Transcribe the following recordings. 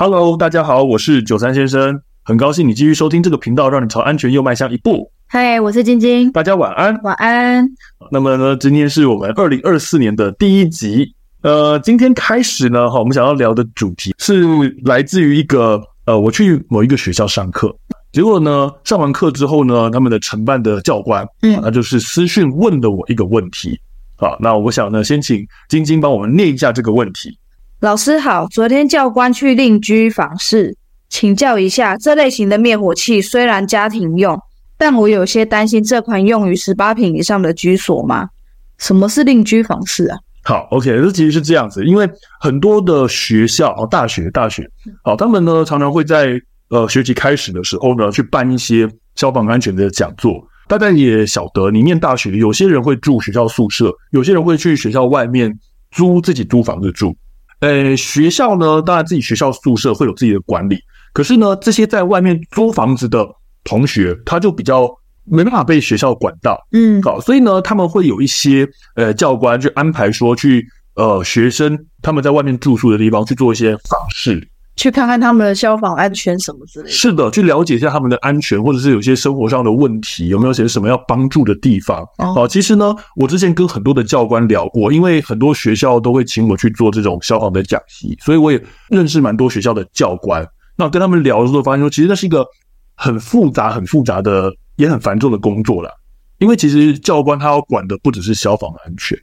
Hello，大家好，我是九三先生，很高兴你继续收听这个频道，让你朝安全又迈向一步。嗨，我是晶晶，大家晚安，晚安。那么呢，今天是我们二零二四年的第一集。呃，今天开始呢，哈，我们想要聊的主题是来自于一个呃，我去某一个学校上课，结果呢，上完课之后呢，他们的承办的教官，嗯，那就是私讯问了我一个问题。好，那我想呢，先请晶晶帮我们念一下这个问题。老师好，昨天教官去另居访视，请教一下，这类型的灭火器虽然家庭用，但我有些担心这款用于十八坪以上的居所吗？什么是另居访视啊？好，OK，这其实是这样子，因为很多的学校哦，大学大学，好，他们呢常常会在呃学期开始的时候呢去办一些消防安全的讲座。大家也晓得，你念大学，有些人会住学校宿舍，有些人会去学校外面租自己租房子住。呃，学校呢，当然自己学校宿舍会有自己的管理，可是呢，这些在外面租房子的同学，他就比较没办法被学校管到，嗯，好，所以呢，他们会有一些呃教官去安排说去呃学生他们在外面住宿的地方去做一些访视。去看看他们的消防安全什么之类的。是的，去了解一下他们的安全，或者是有些生活上的问题，有没有些什么要帮助的地方。哦，其实呢，我之前跟很多的教官聊过，因为很多学校都会请我去做这种消防的讲习，所以我也认识蛮多学校的教官。那跟他们聊的时候，发现说，其实那是一个很复杂、很复杂的，也很繁重的工作啦。因为其实教官他要管的不只是消防安全。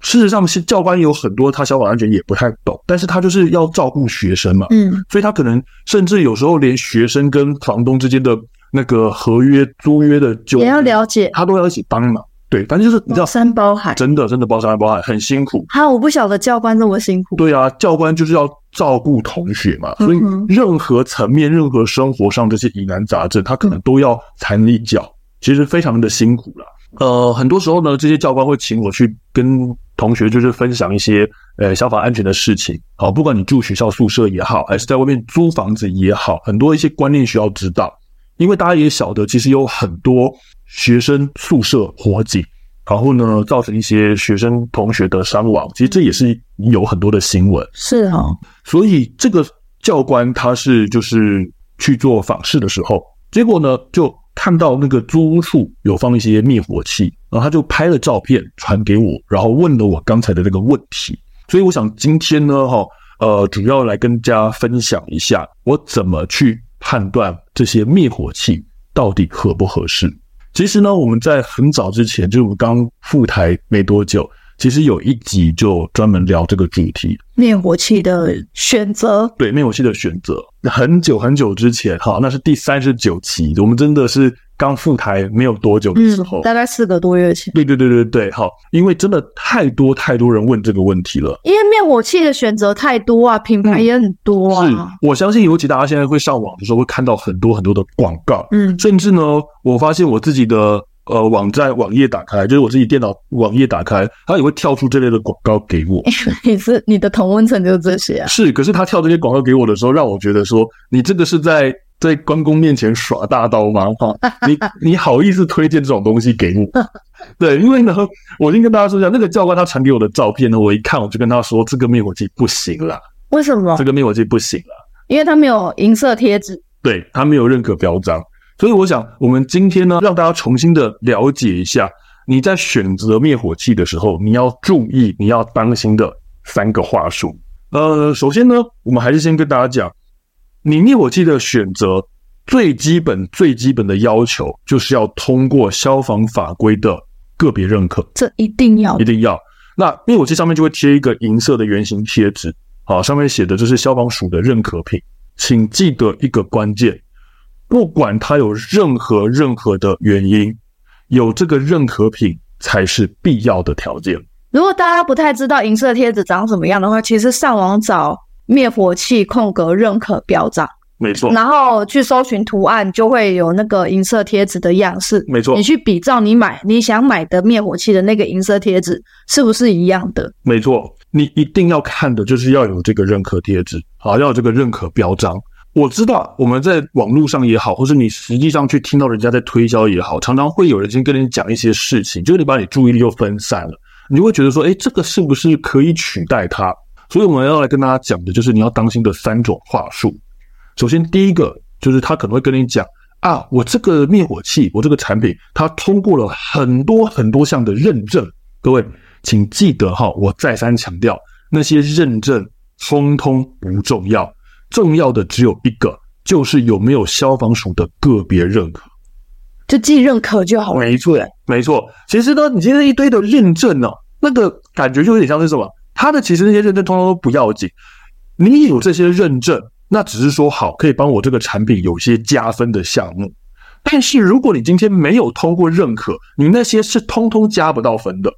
事实上，是教官有很多他消防安全也不太懂，但是他就是要照顾学生嘛，嗯，所以他可能甚至有时候连学生跟房东之间的那个合约租约的就也要了解，他都要一起帮忙。对，反正就是你知道，包山包海，真的真的包山包海，很辛苦。哈，我不晓得教官这么辛苦。对啊，教官就是要照顾同学嘛，所以任何层面、任何生活上这些疑难杂症，他可能都要掺一脚，其实非常的辛苦了。呃，很多时候呢，这些教官会请我去跟同学就是分享一些呃消防安全的事情。好，不管你住学校宿舍也好，还是在外面租房子也好，很多一些观念需要知道。因为大家也晓得，其实有很多学生宿舍火警，然后呢造成一些学生同学的伤亡，其实这也是有很多的新闻。是啊，所以这个教官他是就是去做访视的时候，结果呢就。看到那个租屋处有放一些灭火器，然后他就拍了照片传给我，然后问了我刚才的那个问题。所以我想今天呢，哈，呃，主要来跟大家分享一下我怎么去判断这些灭火器到底合不合适。其实呢，我们在很早之前，就是我们刚复台没多久。其实有一集就专门聊这个主题，灭火器的选择。对，灭火器的选择，很久很久之前，哈，那是第三十九期，我们真的是刚复台没有多久的时候，嗯，大概四个多月前。对对对对对，好，因为真的太多太多人问这个问题了，因为灭火器的选择太多啊，品牌也很多啊。是，我相信尤其大家现在会上网的时候，会看到很多很多的广告，嗯，甚至呢，我发现我自己的。呃，网站网页打开，就是我自己电脑网页打开，它也会跳出这类的广告给我。你是你的同温层就是这些啊？是，可是他跳这些广告给我的时候，让我觉得说，你这个是在在关公面前耍大刀吗？哈，你 你好意思推荐这种东西给我？对，因为呢，我先跟大家说一下，那个教官他传给我的照片呢，我一看我就跟他说，这个灭火器不行了。为什么？这个灭火器不行了？因为它没有银色贴纸，对，它没有认可标章。所以我想，我们今天呢，让大家重新的了解一下，你在选择灭火器的时候，你要注意、你要当心的三个话术。呃，首先呢，我们还是先跟大家讲，你灭火器的选择最基本、最基本的要求，就是要通过消防法规的个别认可。这一定要，一定要。那灭火器上面就会贴一个银色的圆形贴纸，好，上面写的这是消防署的认可品，请记得一个关键。不管它有任何任何的原因，有这个认可品才是必要的条件。如果大家不太知道银色贴纸长什么样的话，其实上网找灭火器空格认可标章，没错，然后去搜寻图案，就会有那个银色贴纸的样式，没错。你去比照你买你想买的灭火器的那个银色贴纸是不是一样的？没错，你一定要看的就是要有这个认可贴纸，好，要有这个认可标章。我知道我们在网络上也好，或是你实际上去听到人家在推销也好，常常会有人先跟你讲一些事情，就是你把你注意力又分散了，你会觉得说，诶，这个是不是可以取代它？所以我们要来跟大家讲的就是你要当心的三种话术。首先，第一个就是他可能会跟你讲啊，我这个灭火器，我这个产品，它通过了很多很多项的认证。各位，请记得哈，我再三强调，那些认证通通不重要，重要的只有一个，就是有没有消防署的个别认可。就既认可就好了。没错，没错。其实呢，你今天一堆的认证呢、哦，那个感觉就有点像是什么？它的其实那些认证通通都不要紧，你有这些认证，那只是说好可以帮我这个产品有些加分的项目。但是如果你今天没有通过认可，你那些是通通加不到分的。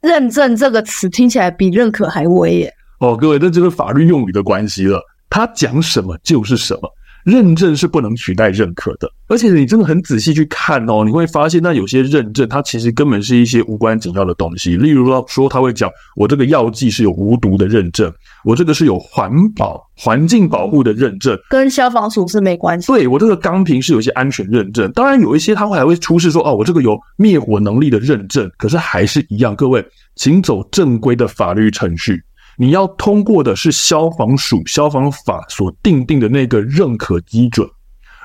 认证这个词听起来比认可还威耶。哦，各位，这就是法律用语的关系了。他讲什么就是什么。认证是不能取代认可的，而且你真的很仔细去看哦，你会发现那有些认证它其实根本是一些无关紧要的东西。例如说，说他会讲我这个药剂是有无毒的认证，我这个是有环保环境保护的认证，跟消防署是没关系。对，我这个钢瓶是有一些安全认证，当然有一些他会还会出示说哦，我这个有灭火能力的认证，可是还是一样，各位请走正规的法律程序。你要通过的是消防署消防法所订定的那个认可基准，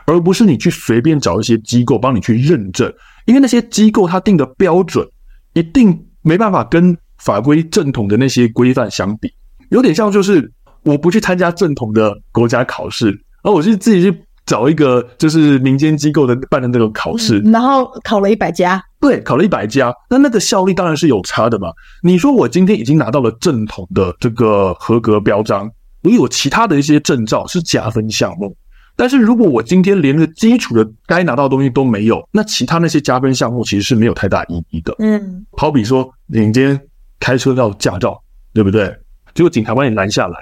而不是你去随便找一些机构帮你去认证，因为那些机构它定的标准一定没办法跟法规正统的那些规范相比，有点像就是我不去参加正统的国家考试，而我是自己去找一个就是民间机构的办的那个考试，然后考了一百家。对，考了一百家，那那个效力当然是有差的嘛。你说我今天已经拿到了正统的这个合格标章，我有其他的一些证照是加分项目，但是如果我今天连个基础的该拿到的东西都没有，那其他那些加分项目其实是没有太大意义的。嗯，好比说你今天开车要驾照，对不对？结果警察把你拦下来，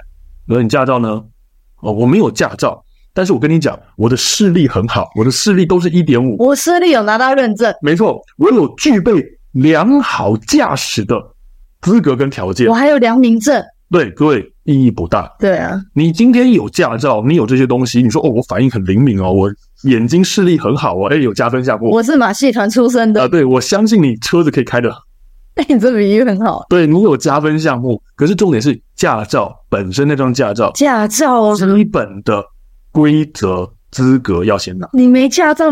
而你驾照呢？哦，我没有驾照。但是我跟你讲，我的视力很好，我的视力都是一点五。我视力有拿到认证，没错，我有具备良好驾驶的资格跟条件。我还有良民证。对，各位意义不大。对啊，你今天有驾照，你有这些东西，你说哦，我反应很灵敏哦，我眼睛视力很好哦，哎，有加分项目。我是马戏团出身的啊，对，我相信你车子可以开的。哎，你这比喻很好。对，你有加分项目，可是重点是驾照本身那张驾照，驾照基本的。规则资格要先拿，你没驾照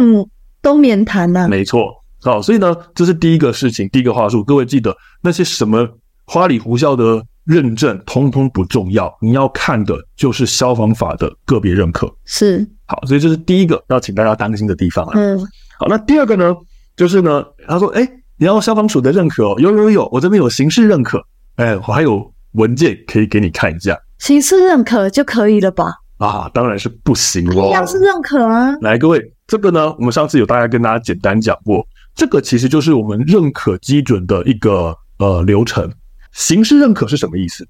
都免谈呐。没错，好，所以呢，这是第一个事情，第一个话术。各位记得那些什么花里胡哨的认证，通通不重要。你要看的就是消防法的个别认可。是，好，所以这是第一个要请大家担心的地方了。嗯，好，那第二个呢，就是呢，他说，哎，你要消防署的认可哦，有有有，我这边有刑事认可，哎，我还有文件可以给你看一下。刑事认可就可以了吧？啊，当然是不行哦。要是认可啊，来，各位，这个呢，我们上次有大概跟大家简单讲过，这个其实就是我们认可基准的一个呃流程。形式认可是什么意思？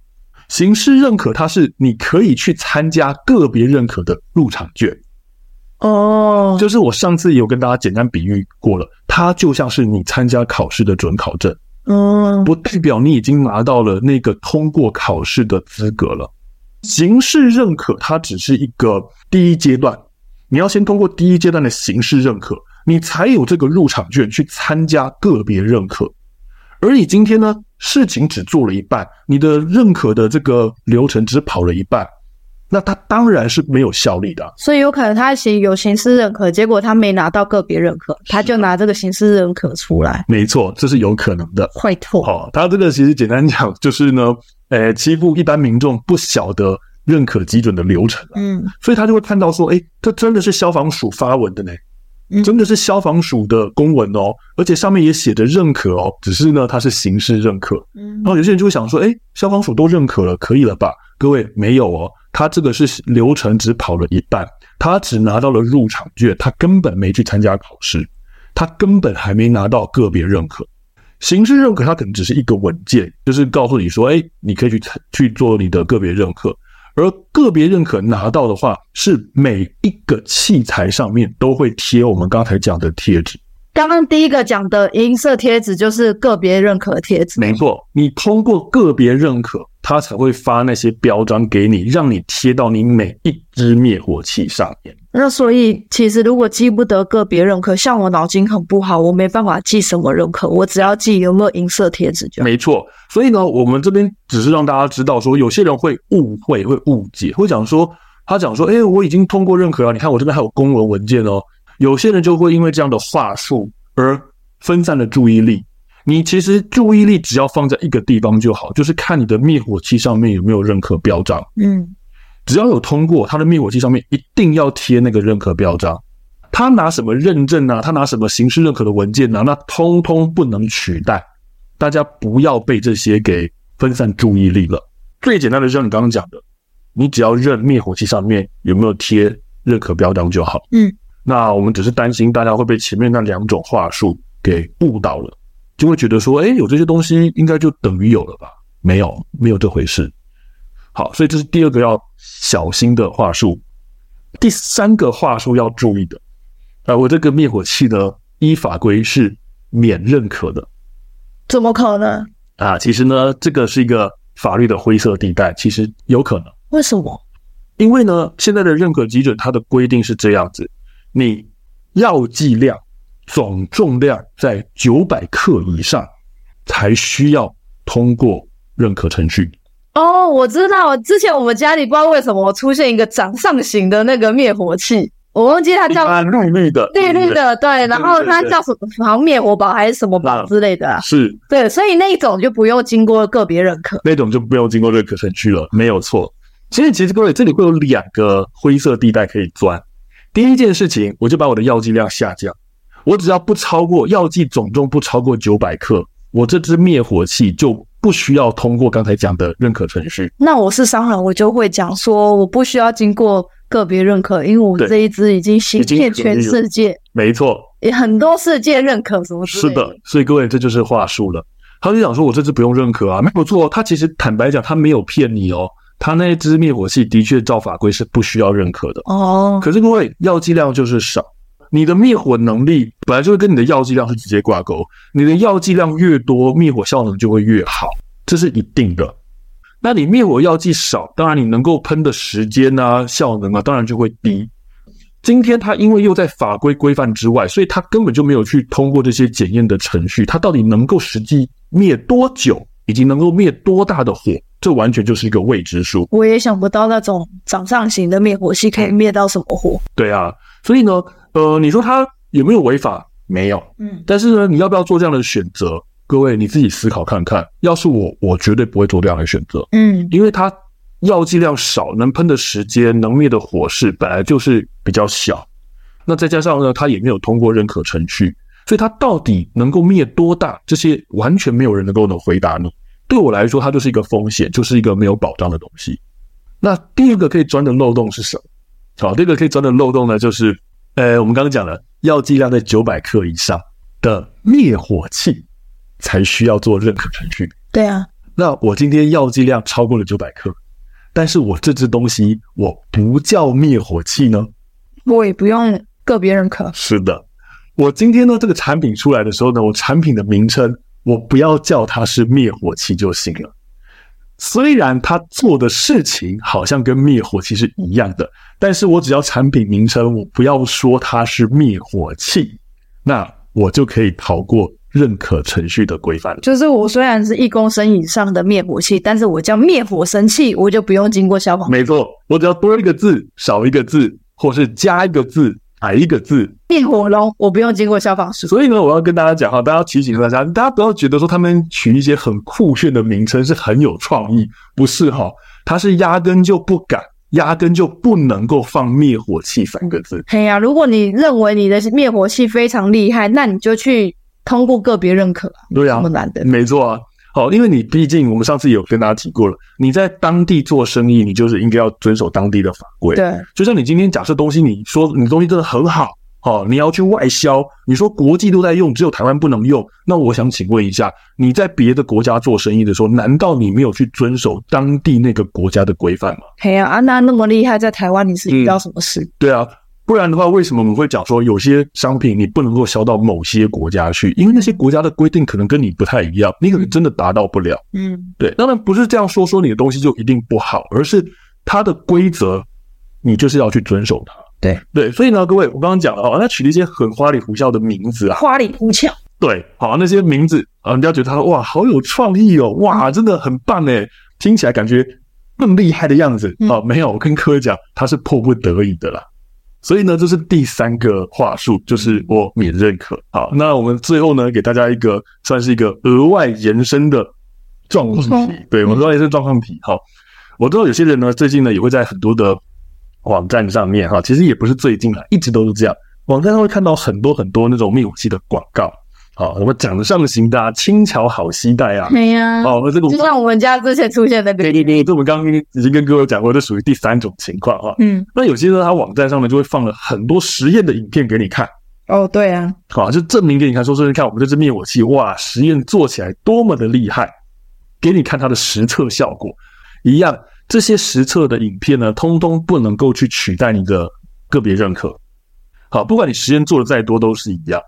形式认可它是你可以去参加个别认可的入场券。哦，就是我上次有跟大家简单比喻过了，它就像是你参加考试的准考证。嗯，不代表你已经拿到了那个通过考试的资格了。形式认可它只是一个第一阶段，你要先通过第一阶段的形式认可，你才有这个入场券去参加个别认可。而你今天呢，事情只做了一半，你的认可的这个流程只跑了一半，那他当然是没有效力的。所以有可能他行有刑事认可，结果他没拿到个别认可，他就拿这个刑事认可出来。没错，这是有可能的。坏透。好，他这个其实简单讲就是呢。呃，欺负一般民众不晓得认可基准的流程，嗯，所以他就会看到说，哎，这真的是消防署发文的呢，嗯，真的是消防署的公文哦，而且上面也写着认可哦，只是呢，它是形式认可，嗯，然后有些人就会想说，哎，消防署都认可了，可以了吧？各位没有哦，他这个是流程只跑了一半，他只拿到了入场券，他根本没去参加考试，他根本还没拿到个别认可。形式认可它可能只是一个文件，就是告诉你说，哎，你可以去去做你的个别认可。而个别认可拿到的话，是每一个器材上面都会贴我们刚才讲的贴纸。刚刚第一个讲的银色贴纸就是个别认可贴纸。没错，你通过个别认可，它才会发那些标章给你，让你贴到你每一支灭火器上面。那所以，其实如果记不得个别认可，像我脑筋很不好，我没办法记什么认可，我只要记有没有银色贴纸就。没错，所以呢，我们这边只是让大家知道说，有些人会误会、会误解，会讲说，他讲说，哎，我已经通过认可了，你看我这边还有公文文件哦。有些人就会因为这样的话术而分散了注意力。你其实注意力只要放在一个地方就好，就是看你的灭火器上面有没有认可标章。嗯。只要有通过，它的灭火器上面一定要贴那个认可标章。他拿什么认证啊？他拿什么形式认可的文件啊？那通通不能取代。大家不要被这些给分散注意力了。最简单的，就像你刚刚讲的，你只要认灭火器上面有没有贴认可标章就好。嗯，那我们只是担心大家会被前面那两种话术给误导了，就会觉得说，哎，有这些东西应该就等于有了吧？没有，没有这回事。好，所以这是第二个要小心的话术。第三个话术要注意的，啊，我这个灭火器呢，依法规是免认可的。怎么可能？啊，其实呢，这个是一个法律的灰色地带，其实有可能。为什么？因为呢，现在的认可基准它的规定是这样子：你药剂量总重量在九百克以上，才需要通过认可程序。哦，我知道，之前我们家里不知道为什么出现一个掌上型的那个灭火器，我忘记它叫绿绿的，绿绿的，对，然后它叫什么，好像灭火宝还是什么宝之类的，是，对，所以那一种就不用经过个别认可，那种就不用经过认可程序了，没有错。其实，其实各位这里会有两个灰色地带可以钻。第一件事情，我就把我的药剂量下降，我只要不超过药剂总重不超过九百克，我这支灭火器就。不需要通过刚才讲的认可程序。那我是商人，我就会讲说，我不需要经过个别认可，因为我这一支已经行骗全世界。没错，也很多世界认可什么的。是的，所以各位这就是话术了。他就讲说，我这支不用认可啊，没有错。他其实坦白讲，他没有骗你哦。他那一支灭火器的确照法规是不需要认可的哦。可是各位，药剂量就是少。你的灭火能力本来就会跟你的药剂量是直接挂钩，你的药剂量越多，灭火效能就会越好，这是一定的。那你灭火药剂少，当然你能够喷的时间啊、效能啊，当然就会低。今天他因为又在法规规范之外，所以他根本就没有去通过这些检验的程序，他到底能够实际灭多久，以及能够灭多大的火，这完全就是一个未知数。我也想不到那种掌上型的灭火器可以灭到什么火。对啊，所以呢。呃，你说它有没有违法？没有，嗯，但是呢，你要不要做这样的选择？各位你自己思考看看。要是我，我绝对不会做这样的选择，嗯，因为它药剂量少，能喷的时间、能灭的火势本来就是比较小，那再加上呢，它也没有通过认可程序，所以它到底能够灭多大？这些完全没有人能够能回答你。对我来说，它就是一个风险，就是一个没有保障的东西。那第二个可以钻的漏洞是什么？好，第二个可以钻的漏洞呢，就是。呃，我们刚刚讲了，药剂量在九百克以上的灭火器才需要做认可程序。对啊，那我今天药剂量超过了九百克，但是我这只东西我不叫灭火器呢？我也不用个别认可。是的，我今天呢，这个产品出来的时候呢，我产品的名称我不要叫它是灭火器就行了。虽然他做的事情好像跟灭火器是一样的，但是我只要产品名称，我不要说它是灭火器，那我就可以逃过认可程序的规范。就是我虽然是一公升以上的灭火器，但是我叫灭火神器，我就不用经过消防。没错，我只要多一个字，少一个字，或是加一个字。哪一个字？灭火龙，我不用经过消防署。所以呢，我要跟大家讲哈，大家提醒大家，大家不要觉得说他们取一些很酷炫的名称是很有创意，不是哈，他是压根就不敢，压根就不能够放灭火器三个字。嘿呀，如果你认为你的灭火器非常厉害，那你就去通过个别认可。对啊，那么难的，没错啊。好，因为你毕竟我们上次有跟大家提过了，你在当地做生意，你就是应该要遵守当地的法规。对，就像你今天假设东西，你说你东西真的很好，哦，你要去外销，你说国际都在用，只有台湾不能用，那我想请问一下，你在别的国家做生意的时候，难道你没有去遵守当地那个国家的规范吗？嘿啊，啊，那那么厉害，在台湾你是遇到什么事？嗯，对啊。不然的话，为什么我们会讲说有些商品你不能够销到某些国家去？因为那些国家的规定可能跟你不太一样，你可能真的达到不了。嗯，对，当然不是这样说说你的东西就一定不好，而是它的规则你就是要去遵守它。对对，所以呢，各位，我刚刚讲了哦，他取了一些很花里胡哨的名字啊，花里胡哨。对，好，那些名字啊，人家觉得他哇，好有创意哦，哇，真的很棒诶，听起来感觉更厉害的样子啊。没有，我跟各位讲，他是迫不得已的啦。所以呢，这是第三个话术，就是我免认可。好，那我们最后呢，给大家一个算是一个额外延伸的状况题。对，我们额外延伸状况题。好，我知道有些人呢，最近呢也会在很多的网站上面哈，其实也不是最近了，一直都是这样，网站上会看到很多很多那种灭火器的广告。好，什么长得上行的、啊、轻巧好携带啊？对呀。哦，那这个就像我们家之前出现的，对对对，这我们刚刚已经跟各位讲过，这属于第三种情况哈。嗯，那有些呢，它网站上面就会放了很多实验的影片给你看。哦，对啊，好，就证明给你看，说说你看我们这支灭火器，哇，实验做起来多么的厉害，给你看它的实测效果。一样，这些实测的影片呢，通通不能够去取代你的个别认可。好，不管你实验做的再多，都是一样。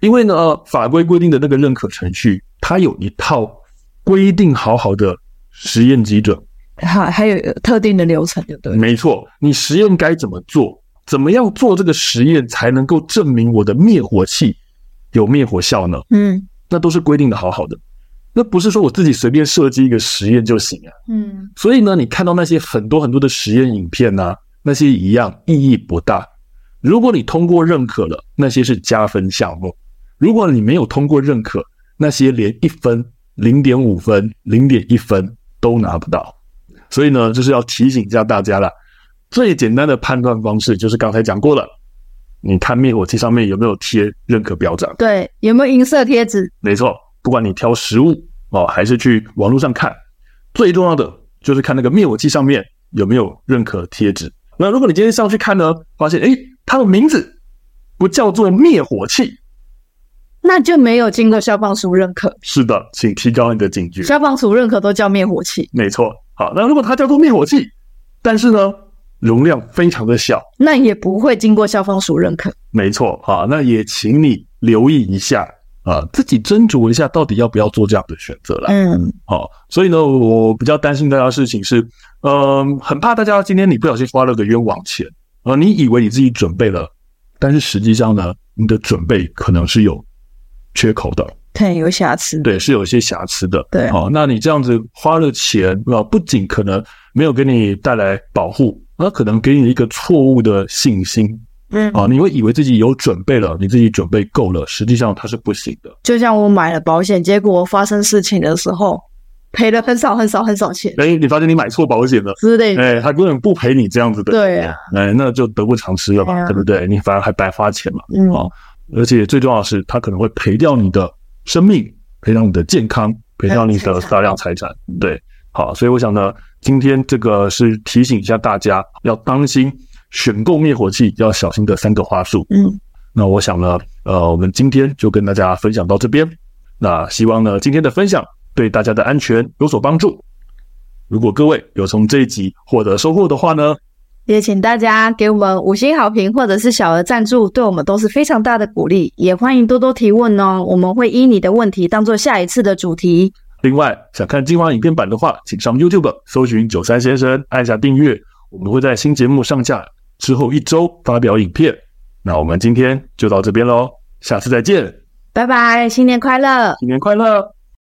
因为呢，法规规定的那个认可程序，它有一套规定好好的实验基准，还还有特定的流程，就对。没错，你实验该怎么做？怎么样做这个实验才能够证明我的灭火器有灭火效呢？嗯，那都是规定的好好的，那不是说我自己随便设计一个实验就行啊。嗯，所以呢，你看到那些很多很多的实验影片呢、啊，那些一样意义不大。如果你通过认可了，那些是加分项目。如果你没有通过认可，那些连一分、零点五分、零点一分都拿不到。所以呢，就是要提醒一下大家了。最简单的判断方式就是刚才讲过了，你看灭火器上面有没有贴认可标章？对，有没有银色贴纸？没错，不管你挑实物哦，还是去网络上看，最重要的就是看那个灭火器上面有没有认可贴纸。那如果你今天上去看呢，发现诶，它的名字不叫做灭火器。那就没有经过消防署认可。是的，请提高你的警觉。消防署认可都叫灭火器，没错。好，那如果它叫做灭火器，但是呢，容量非常的小，那也不会经过消防署认可。没错。好，那也请你留意一下啊，自己斟酌一下，到底要不要做这样的选择了。嗯，好。所以呢，我比较担心大家的事情是，嗯、呃，很怕大家今天你不小心花了个冤枉钱呃，你以为你自己准备了，但是实际上呢，你的准备可能是有。缺口的，对，有瑕疵，对，是有一些瑕疵的，对，好，那你这样子花了钱啊，不仅可能没有给你带来保护，那可能给你一个错误的信心，嗯，啊，你会以为自己有准备了，你自己准备够了，实际上它是不行的。就像我买了保险，结果发生事情的时候赔了很少很少很少钱，哎，你发现你买错保险了，是的，哎，他根本不赔你这样子的，对啊，哎，那就得不偿失了嘛，对不对？你反而还白花钱嘛，嗯。而且最重要的是，它可能会赔掉你的生命，赔掉你的健康，赔掉你的大量财产。对，好，所以我想呢，今天这个是提醒一下大家，要当心选购灭火器要小心的三个花术。嗯，那我想呢，呃，我们今天就跟大家分享到这边。那希望呢，今天的分享对大家的安全有所帮助。如果各位有从这一集获得收获的话呢，也请大家给我们五星好评，或者是小额赞助，对我们都是非常大的鼓励。也欢迎多多提问哦，我们会依你的问题当做下一次的主题。另外，想看精华影片版的话，请上 YouTube 搜寻九三先生，按下订阅。我们会在新节目上架之后一周发表影片。那我们今天就到这边喽，下次再见，拜拜，新年快乐，新年快乐。